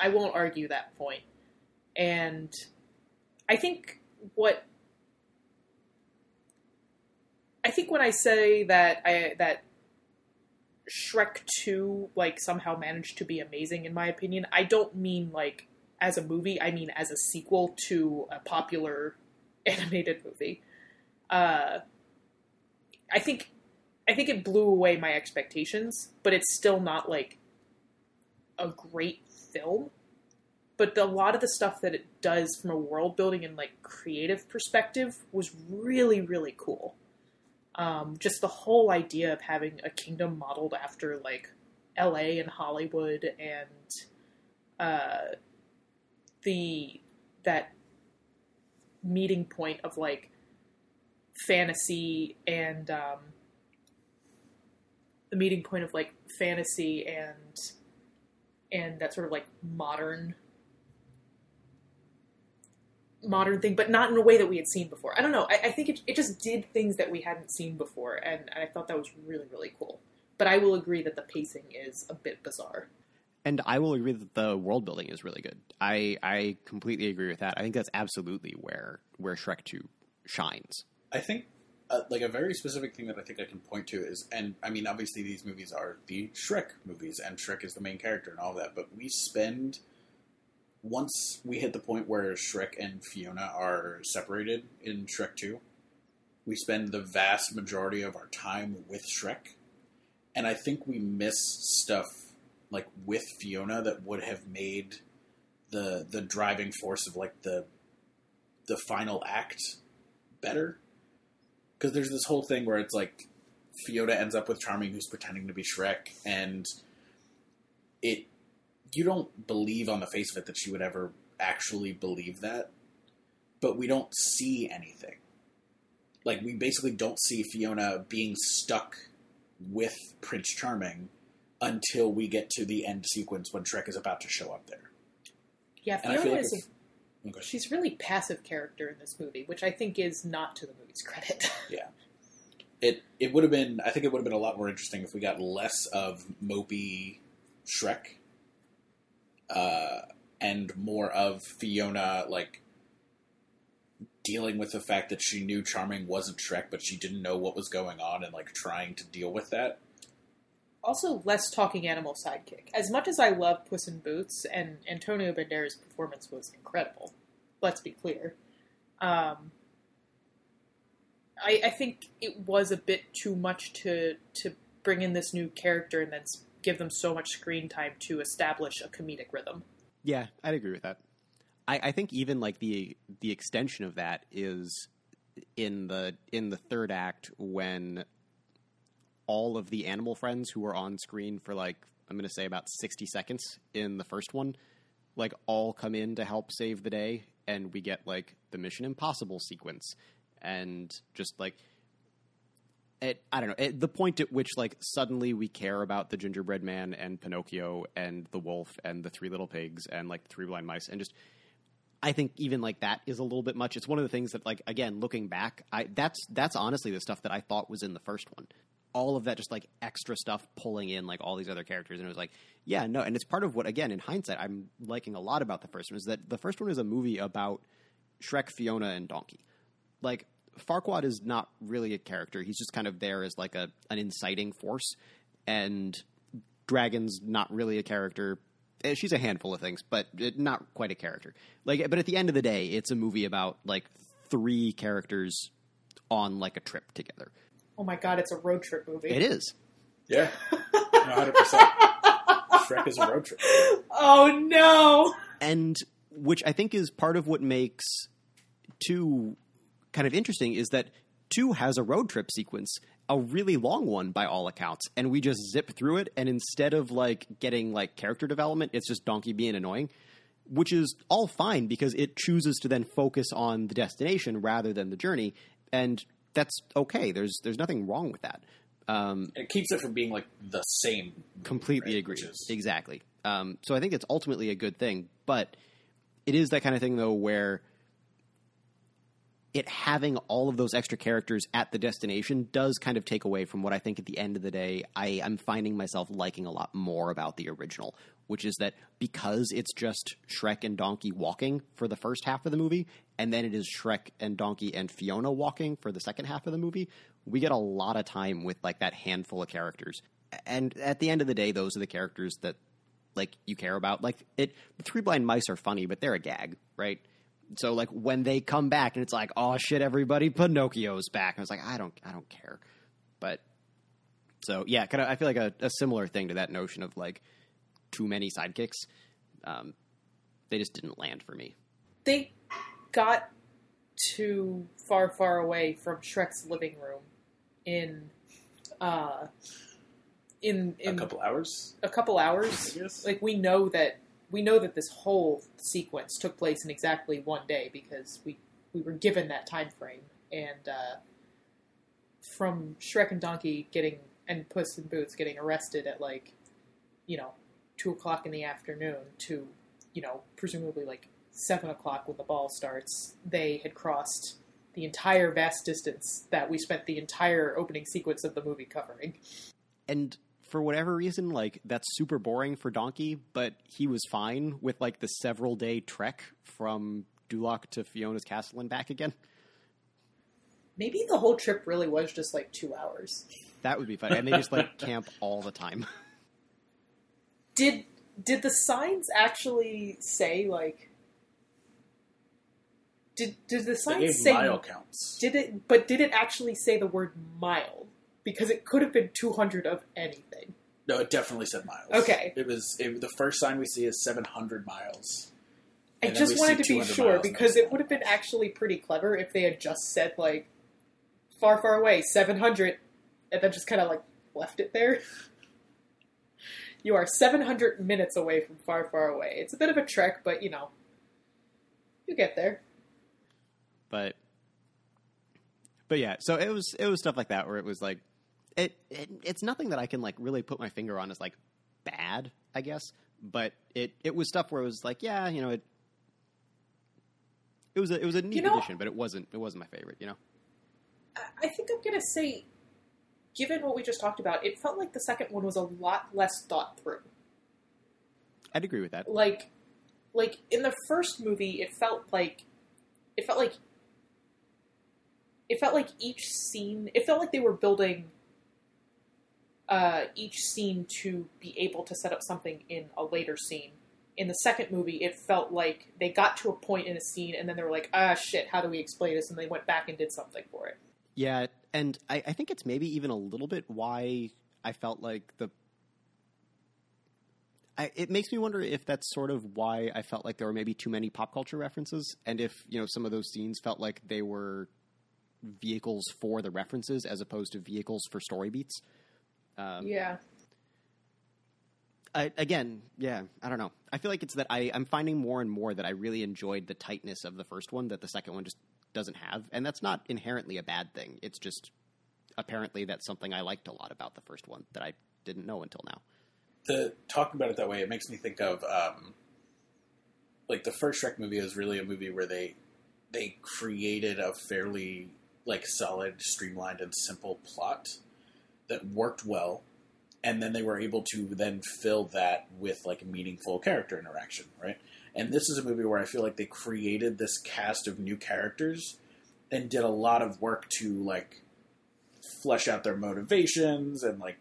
I won't argue that point. And I think what I think when I say that I that Shrek 2 like somehow managed to be amazing in my opinion, I don't mean like as a movie, I mean as a sequel to a popular <laughs> animated movie. Uh I think I think it blew away my expectations, but it's still not like a great film. But the, a lot of the stuff that it does from a world building and like creative perspective was really really cool. Um, just the whole idea of having a kingdom modeled after like L.A. and Hollywood and uh, the that meeting point of like fantasy and um, the meeting point of like fantasy and and that sort of like modern modern thing, but not in a way that we had seen before. I don't know. I, I think it, it just did things that we hadn't seen before, and, and I thought that was really really cool. But I will agree that the pacing is a bit bizarre. And I will agree that the world building is really good. I I completely agree with that. I think that's absolutely where where Shrek Two shines. I think uh, like a very specific thing that I think I can point to is, and I mean, obviously these movies are the Shrek movies, and Shrek is the main character and all that. But we spend once we hit the point where Shrek and Fiona are separated in Shrek Two, we spend the vast majority of our time with Shrek, and I think we miss stuff like with Fiona that would have made the the driving force of like the the final act better because there's this whole thing where it's like Fiona ends up with Charming, who's pretending to be Shrek, and it you don't believe on the face of it that she would ever actually believe that, but we don't see anything. Like we basically don't see Fiona being stuck with Prince Charming until we get to the end sequence when Shrek is about to show up there. Yeah, Fiona like is a, Okay. she's really passive character in this movie, which I think is not to the movie's credit. <laughs> Yeah, it it would have been I think it would have been a lot more interesting if we got less of mopey Shrek uh, and more of Fiona like dealing with the fact that she knew Charming wasn't Shrek but she didn't know what was going on and like trying to deal with that. Also, less talking animal sidekick. As much as I love Puss in Boots, and Antonio Banderas' performance was incredible. Let's be clear. Um, I, I think it was a bit too much to to bring in this new character and then give them so much screen time to establish a comedic rhythm. Yeah, I'd agree with that. I, I think even like the the extension of that is in the in the third act when all of the animal friends who were on screen for like I'm going to say about 60 seconds in the first one like all come in to help save the day and we get like the Mission Impossible sequence and just like it, I don't know the point at which like suddenly we care about the gingerbread man and Pinocchio and the wolf and the three little pigs and like the three blind mice and just I think even like that is a little bit much. It's one of the things that like again looking back, I that's that's honestly the stuff that I thought was in the first one. All of that just like extra stuff pulling in like all these other characters and it was like, yeah, no, and it's part of what again in hindsight I'm liking a lot about the first one is that the first one is a movie about Shrek, Fiona and Donkey. Like Farquaad is not really a character. He's just kind of there as like a an inciting force, and Dragon's not really a character. Eh, She's a handful of things, but not quite a character. Like, but at the end of the day, it's a movie about like three characters on like a trip together. Oh my god, it's a road trip movie. It is. Yeah, <laughs> hundred percent. Shrek is a road trip. Oh no! and which I think is part of what makes two kind of interesting is that two has a road trip sequence, a really long one by all accounts, and we just zip through it. And instead of like getting like character development, it's just Donkey being annoying, which is all fine because it chooses to then focus on the destination rather than the journey, and that's okay. There's there's nothing wrong with that. Um, It keeps it from being like the same. completely right, agree. is- Exactly. Um, so I think it's ultimately a good thing, but it is that kind of thing though where it having all of those extra characters at the destination does kind of take away from what I think at the end of the day I am finding myself liking a lot more about the original, which is that because it's just Shrek and Donkey walking for the first half of the movie, and then it is Shrek and Donkey and Fiona walking for the second half of the movie, we get a lot of time with like that handful of characters. And at the end of the day, those are the characters that like you care about. Like it, the Three Blind Mice are funny, but they're a gag, right? So like when they come back and it's like, oh shit, everybody, Pinocchio's back. I was like, I don't, I don't care. But so yeah, kind of, I feel like a, a similar thing to that notion of like too many sidekicks. Um, they just didn't land for me. They got too far, far away from Shrek's living room in uh in in a couple hours. a couple hours. Yes. Like we know that we know that this whole sequence took place in exactly one day because we we were given that time frame and uh, from Shrek and Donkey getting and Puss in Boots getting arrested at like you know two o'clock in the afternoon to you know presumably like seven o'clock when the ball starts they had crossed the entire vast distance that we spent the entire opening sequence of the movie covering And for whatever reason, like that's super boring for Donkey, but he was fine with like the several day trek from Duloc to Fiona's castle and back again. maybe the whole trip really was just like two hours That would be fun. And they just like <laughs> camp all the time. Did did the signs actually say like? Did did the sign say? mile counts. Did it? But did it actually say the word mile? Because it could have been two hundred of anything. No, it definitely said miles. Okay. It was it, the first sign we see is 700 miles. I just wanted to be sure because it would have been actually pretty clever if they had just said like far, far away, seven hundred, and then just kind of like left it there. <laughs> You are seven hundred minutes away from far, far away. It's a bit of a trek, but you know, you get there. But but yeah so it was it was stuff like that where it was like it, it it's nothing that i can like really put my finger on as like bad i guess but it it was stuff where it was like yeah you know it it was a it was a neat know- addition but it wasn't it wasn't my favorite you know I- I think I'm gonna say, given what we just talked about, it felt like the second one was a lot less thought through. i'd agree with that like like in the first movie it felt like it felt like it felt like each scene it felt like they were building uh, each scene to be able to set up something in a later scene in the second movie it felt like they got to a point in a scene and then they were like ah shit how do we explain this and they went back and did something for it Yeah, and I, I think it's maybe even a little bit why I felt like the. I, it makes me wonder if that's sort of why I felt like there were maybe too many pop culture references, and if you know some of those scenes felt like they were vehicles for the references as opposed to vehicles for story beats. Um, yeah I, again, yeah, I don't know. I feel like it's that I, I'm finding more and more that I really enjoyed the tightness of the first one that the second one just doesn't have, and that's not inherently a bad thing. It's just apparently that's something I liked a lot about the first one that I didn't know until now. the talking about it that way, it makes me think of um, like the first Shrek movie is really a movie where they they created a fairly like solid, streamlined, and simple plot that worked well, and then they were able to then fill that with like meaningful character interaction, right? And this is a movie where I feel like they created this cast of new characters and did a lot of work to like flesh out their motivations and like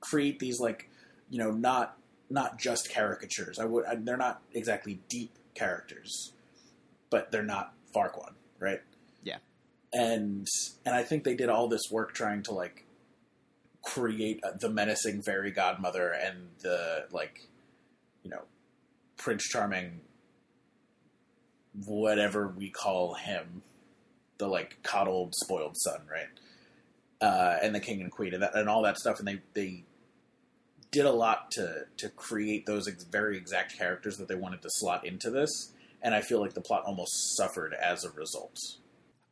create these like you know not not just caricatures. I would I, they're not exactly deep characters, but they're not Farquaad, right? And and I think they did all this work trying to like create the menacing fairy godmother and the like you know Prince Charming whatever we call him the like coddled spoiled son, right? Uh, and the king and queen and, that, and all that stuff and they they did a lot to to create those ex- very exact characters that they wanted to slot into this, and I feel like the plot almost suffered as a result.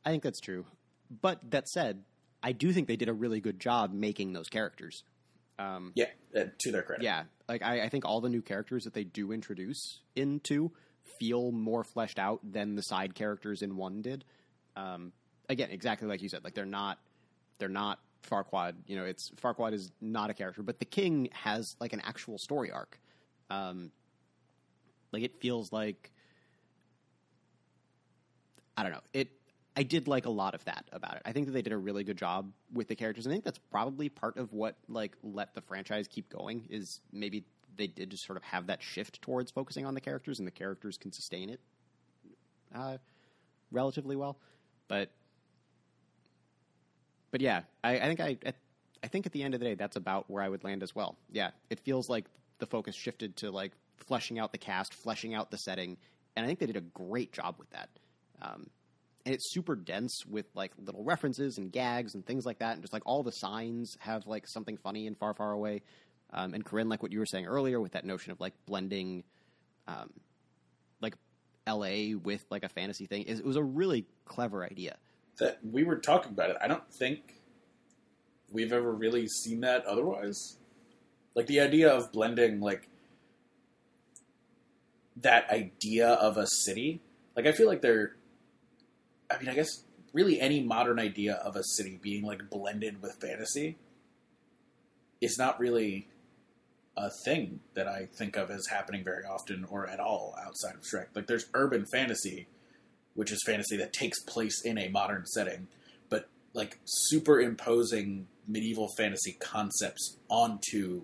I think that's true. But that said, I do think they did a really good job making those characters. Um, Yeah, uh, to their credit. yeah, like I, I think all the new characters that they do introduce into feel more fleshed out than the side characters in one did. Um, again, exactly like you said, like they're not they're not Farquaad. You know, it's Farquaad is not a character, but the king has like an actual story arc. Um, like it feels like I don't know it. I did like a lot of that about it. I think that they did a really good job with the characters. I think that's probably part of what like let the franchise keep going is maybe they did just sort of have that shift towards focusing on the characters, and the characters can sustain it uh, relatively well. But but yeah, I, I think I, I I think at the end of the day, that's about where I would land as well. Yeah, it feels like the focus shifted to like fleshing out the cast, fleshing out the setting, and I think they did a great job with that. Um, and it's super dense with like little references and gags and things like that, and just like all the signs have like something funny and far, far away. Um, and Corinne, like what you were saying earlier, with that notion of like blending, um, like L.A. with like a fantasy thing, it was a really clever idea. That we were talking about it. I don't think we've ever really seen that otherwise. Like the idea of blending like that idea of a city. Like I feel like they're I mean, I guess really any modern idea of a city being like blended with fantasy is not really a thing that I think of as happening very often or at all outside of Shrek. Like there's urban fantasy, which is fantasy that takes place in a modern setting, but like superimposing medieval fantasy concepts onto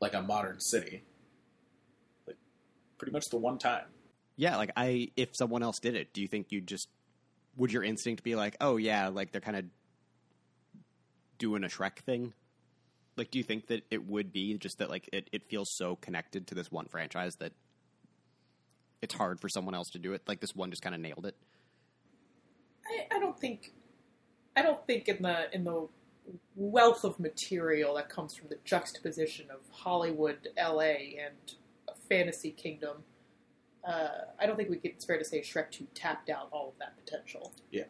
like a modern city. Like pretty much the one time. Yeah, like I, if someone else did it, do you think you'd just would your instinct be like, oh yeah, like they're kind of doing a Shrek thing? Like, do you think that it would be just that like it, it feels so connected to this one franchise that it's hard for someone else to do it? Like this one just kind of nailed it. I, I don't think I don't think in the in the wealth of material that comes from the juxtaposition of Hollywood, L.A., and a fantasy kingdom. Uh, I don't think we could, it's fair to say Shrek 2 tapped out all of that potential. Yeah.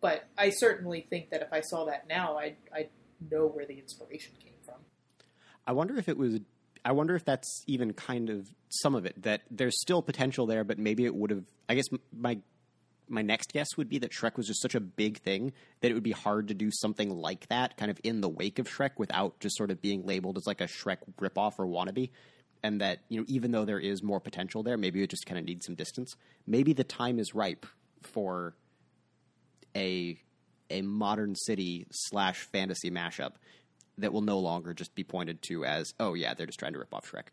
But I certainly think that if I saw that now, I'd, I'd know where the inspiration came from. I wonder if it was. I wonder if that's even kind of some of it. That there's still potential there, but maybe it would have. I guess my my next guess would be that Shrek was just such a big thing that it would be hard to do something like that, kind of in the wake of Shrek, without just sort of being labeled as like a Shrek ripoff or wannabe. And that you know, even though there is more potential there, maybe it just kind of needs some distance. Maybe the time is ripe for a a modern city slash fantasy mashup that will no longer just be pointed to as, oh yeah, they're just trying to rip off Shrek.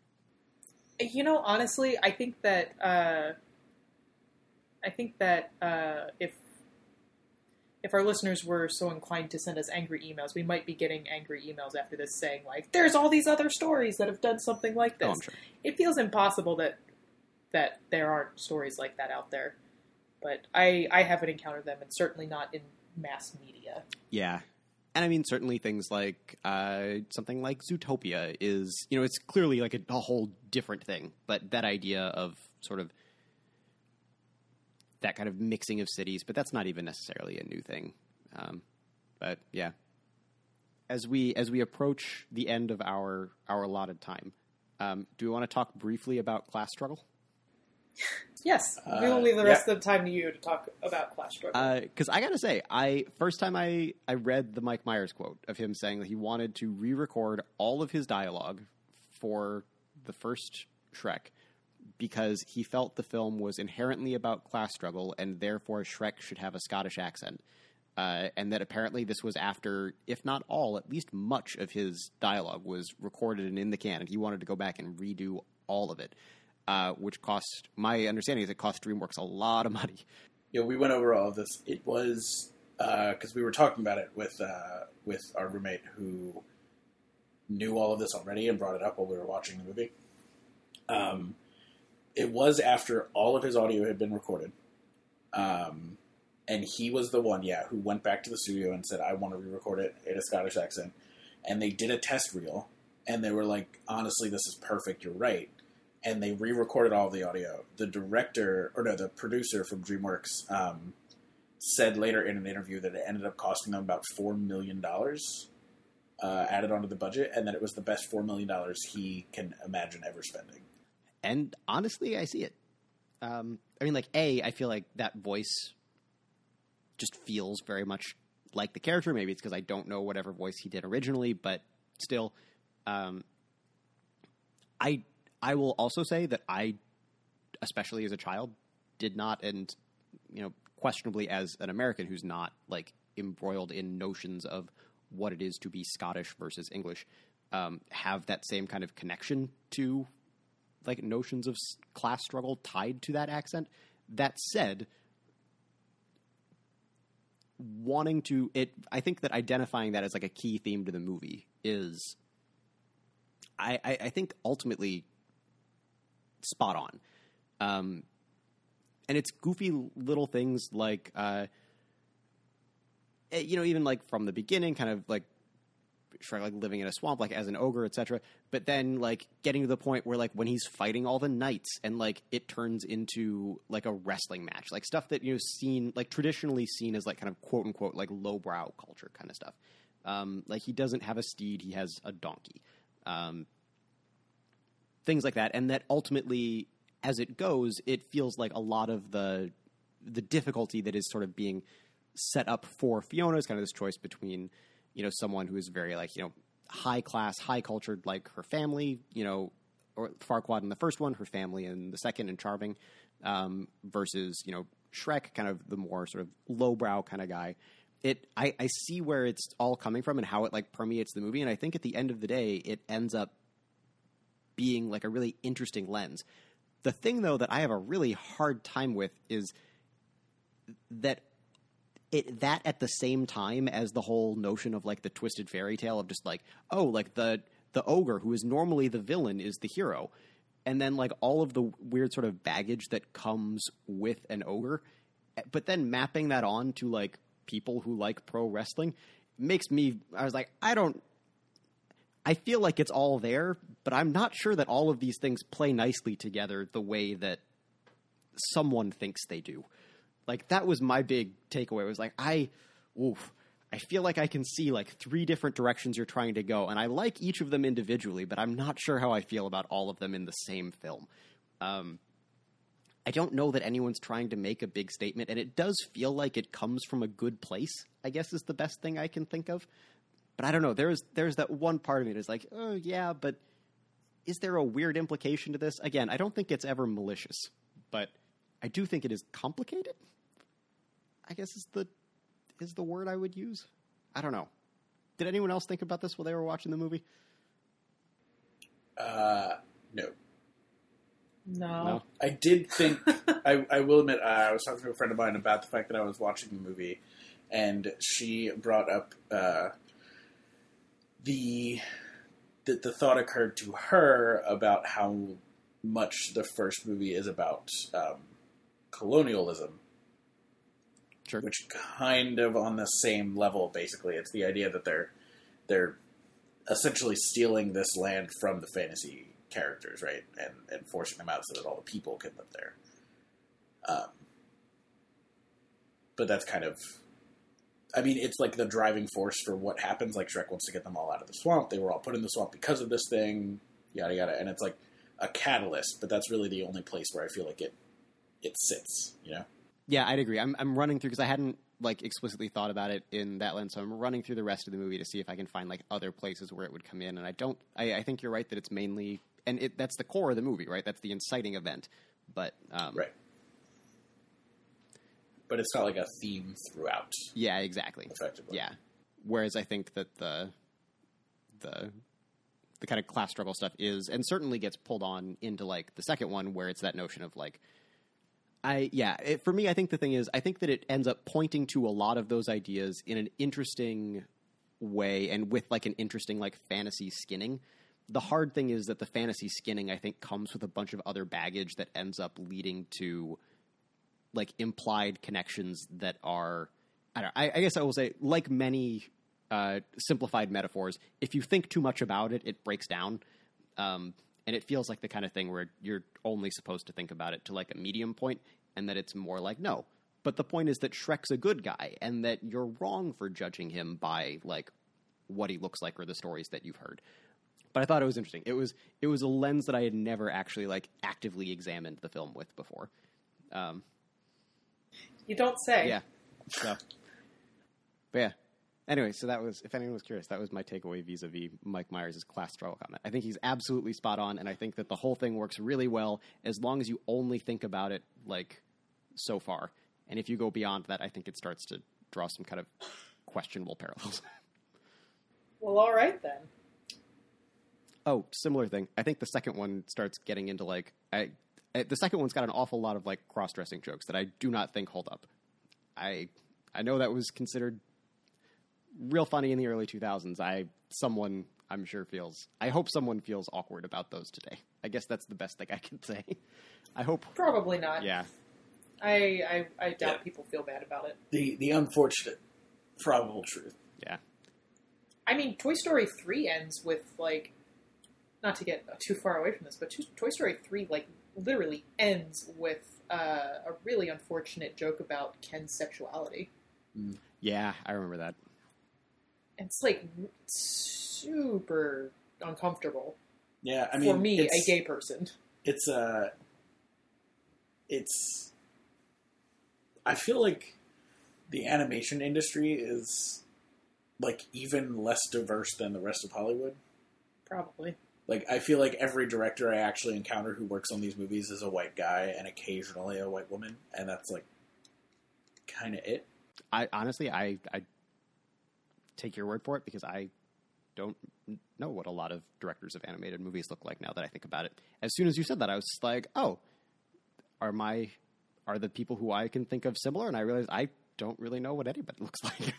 You know, honestly, I think that uh, I think that uh, if if our listeners were so inclined to send us angry emails, we might be getting angry emails after this saying like, "There's all these other stories that have done something like this." Oh, sure. It feels impossible that that there aren't stories like that out there, but I I haven't encountered them, and certainly not in mass media. Yeah. And I mean, certainly things like uh, something like Zootopia is, you know, it's clearly like a, a whole different thing. But that idea of sort of that kind of mixing of cities, but that's not even necessarily a new thing. Um, but yeah, as we as we approach the end of our our allotted time, um, do we want to talk briefly about class struggle? Yes, we Uh, will leave the rest yeah. of the time to you to talk about class Struggle. because I gotta say, I first time I I read the Mike Myers quote of him saying that he wanted to re-record all of his dialogue for the first Shrek, because he felt the film was inherently about class struggle and therefore Shrek should have a Scottish accent. Uh, and that apparently this was after, if not all, at least much of his dialogue was recorded and in the can, and he wanted to go back and redo all of it, uh, which cost, my understanding is it cost DreamWorks a lot of money. Yeah, we went over all of this. It was because we were talking about it with uh, with our roommate who knew all of this already and brought it up while we were watching the movie. Um, it was after all of his audio had been recorded. Um, and he was the one, yeah, who went back to the studio and said, I want to re record it in a Scottish accent. And they did a test reel, and they were like, honestly, this is perfect, you're right. And they re recorded all of the audio. The director, or no, the producer from DreamWorks um, said later in an interview that it ended up costing them about $4 million uh, added onto the budget, and that it was the best $4 million he can imagine ever spending. And honestly, I see it. Um, I mean, like, A, I feel like that voice just feels very much like the character. Maybe it's because I don't know whatever voice he did originally, but still, um, I I will also say that I, especially as a child, did not, and you know, questionably as an American who's not like embroiled in notions of what it is to be Scottish versus English, um, have that same kind of connection to like notions of class struggle tied to that accent. That said, wanting to it i think that identifying that as like a key theme to the movie is i i, I think ultimately spot on um and it's goofy little things like uh eh, you know even like from the beginning kind of like Like living in a swamp, like as an ogre, etc. But then like getting to the point where like when he's fighting all the knights and like it turns into like a wrestling match, like stuff that you know seen like traditionally seen as like kind of quote unquote like lowbrow culture kind of stuff. Um, like he doesn't have a steed, he has a donkey. Um, things like that, and that ultimately, as it goes, it feels like a lot of the the difficulty that is sort of being set up for Fiona is kind of this choice between you know someone who is very like you know high class, high cultured, like her family, you know, or Farquaad in the first one, her family in the second, and Charming, um, versus you know Shrek, kind of the more sort of lowbrow kind of guy. It I, I see where it's all coming from and how it like permeates the movie, and I think at the end of the day, it ends up being like a really interesting lens. The thing though that I have a really hard time with is that it that at the same time as the whole notion of like the twisted fairy tale of just like oh like the the ogre who is normally the villain is the hero. And then like all of the weird sort of baggage that comes with an ogre but then mapping that on to like people who like pro wrestling makes me I was like I don't I feel like it's all there but I'm not sure that all of these things play nicely together the way that someone thinks they do like that was my big takeaway. Was like I, oof, I feel like I can see like three different directions you're trying to go, and I like each of them individually, but I'm not sure how I feel about all of them in the same film. Um, I don't know that anyone's trying to make a big statement, and it does feel like it comes from a good place. I guess is the best thing I can think of. But I don't know. There's there's that one part of me that's like, oh yeah, but is there a weird implication to this? Again, I don't think it's ever malicious, but I do think it is complicated. I guess is the is the word I would use. I don't know. Did anyone else think about this while they were watching the movie? Uh, no. No. No. I did think. <laughs> I, I will admit, uh, I was talking to a friend of mine about the fact that I was watching the movie, and she brought up uh, the that the thought occurred to her about how much the first movie is about um, colonialism, Sure. which kind of on the same level. Basically, it's the idea that they're they're essentially stealing this land from the fantasy characters, right, and and forcing them out so that all the people can live there. Um, but that's kind of, I mean, it's like the driving force for what happens. Like Shrek wants to get them all out of the swamp. They were all put in the swamp because of this thing, yada yada, and it's like a catalyst. But that's really the only place where I feel like it it sits. You know. Yeah, I'd agree. I'm I'm running through because I hadn't like explicitly thought about it in that lens, so I'm running through the rest of the movie to see if I can find like other places where it would come in. And I don't. I, I think you're right that it's mainly and it, that's the core of the movie, right? That's the inciting event. But um, Right. But it's not like a theme throughout, yeah, exactly. effectively. Yeah. Whereas I think that the the the kind of class struggle stuff is, and certainly gets pulled on into like the second one, where it's that notion of like, I yeah. It, for me, I think the thing is, I think that it ends up pointing to a lot of those ideas in an interesting way, and with like an interesting like fantasy skinning. The hard thing is that the fantasy skinning, I think, comes with a bunch of other baggage that ends up leading to like implied connections that are I don't I, I guess I will say like many uh, simplified metaphors, if you think too much about it, it breaks down. Um, and it feels like the kind of thing where you're only supposed to think about it to like a medium point, and that it's more like no. But the point is that Shrek's a good guy, and that you're wrong for judging him by like what he looks like or the stories that you've heard. But I thought it was interesting. It was it was a lens that I had never actually like actively examined the film with before. Um, You don't say. yeah. So, but yeah. Anyway, so that was, if anyone was curious, that was my takeaway vis-a-vis Mike Myers' class struggle comment. I think he's absolutely spot on, and I think that the whole thing works really well as long as you only think about it like so far. And if you go beyond that, I think it starts to draw some kind of questionable parallels. <laughs> Well, all right then. Oh, similar thing. I think the second one starts getting into like I, I the second one's got an awful lot of like cross-dressing jokes that I do not think hold up. I I know that was considered real funny in the early 2000s. I someone I'm sure feels I hope someone feels awkward about those today. I guess that's the best thing I can <laughs> say. I hope Probably not. yeah. I, I, I doubt Yeah. people feel bad about it. The the unfortunate probable truth. Yeah. I mean, Toy Story 3 ends with, like, not to get too far away from this, but Toy- Toy Story 3, like, literally ends with uh, a really unfortunate joke about Ken's sexuality. Yeah, I remember that. It's, like, super uncomfortable Yeah, I mean, for me, a gay person. It's uh, it's. I feel like the animation industry is like even less diverse than the rest of Hollywood. Probably. Like I feel like every director I actually encounter who works on these movies is a white guy and occasionally a white woman, and that's like kind of it. I honestly I I take your word for it because I don't know what a lot of directors of animated movies look like now that I think about it. As soon as you said that, I was just like, oh, are my are the people who I can think of similar? And I realized I don't really know what anybody <laughs> looks like.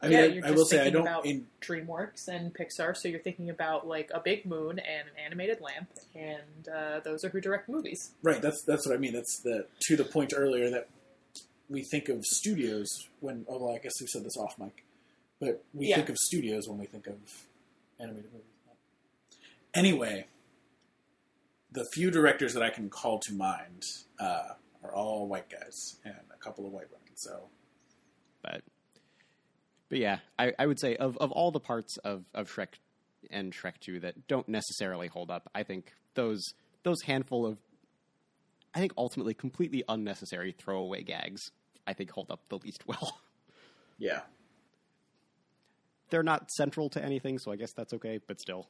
I mean, yeah, I, you're I just will say I don't. about In, DreamWorks and Pixar, so you're thinking about like a big moon and an animated lamp, and uh, those are who direct movies. right, that's that's what I mean. That's the to the point earlier that we think of studios when. Oh, well, I guess we said this off mic, but we Yeah. think of studios when we think of animated movies. Anyway, the few directors that I can call to mind uh, are all white guys and a couple of white women. So but but yeah, I, I would say of, of all the parts of, of Shrek and Shrek Two that don't necessarily hold up, I think those those handful of I think ultimately completely unnecessary throwaway gags I think hold up the least well. yeah, They're not central to anything, so I guess that's okay, but still.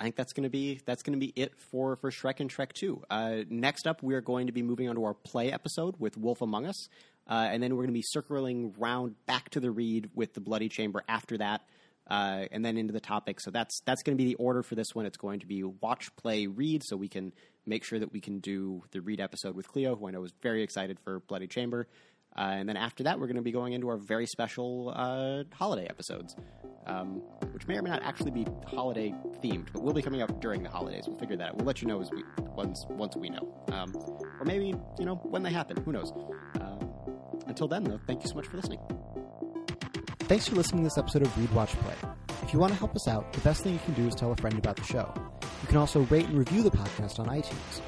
I think that's going to be that's going to be it for for Shrek and Shrek Two. Uh, next up, we are going to be moving on to our play episode with Wolf Among Us, uh, and then we're going to be circling round back to the read with the Bloody Chamber after that, uh, and then into the topic. So that's that's going to be the order for this one. It's going to be watch, play, read, so we can make sure that we can do the read episode with Cleo, who I know is very excited for Bloody Chamber. Uh, and then after that, we're going to be going into our very special uh, holiday episodes, um, which may or may not actually be holiday themed, but we'll be coming up during the holidays. We'll figure that out. We'll let you know as we once once we know, um, or maybe you know when they happen. Who knows? Um, until then, though, thank you so much for listening. Thanks for listening to this episode of Read, Watch, Play. If you want to help us out, the best thing you can do is tell a friend about the show. You can also rate and review the podcast on iTunes.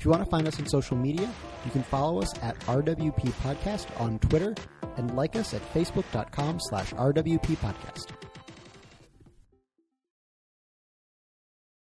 If you want to find us on social media, you can follow us at RWP Podcast on Twitter and like us at facebook.com slash RWP Podcast.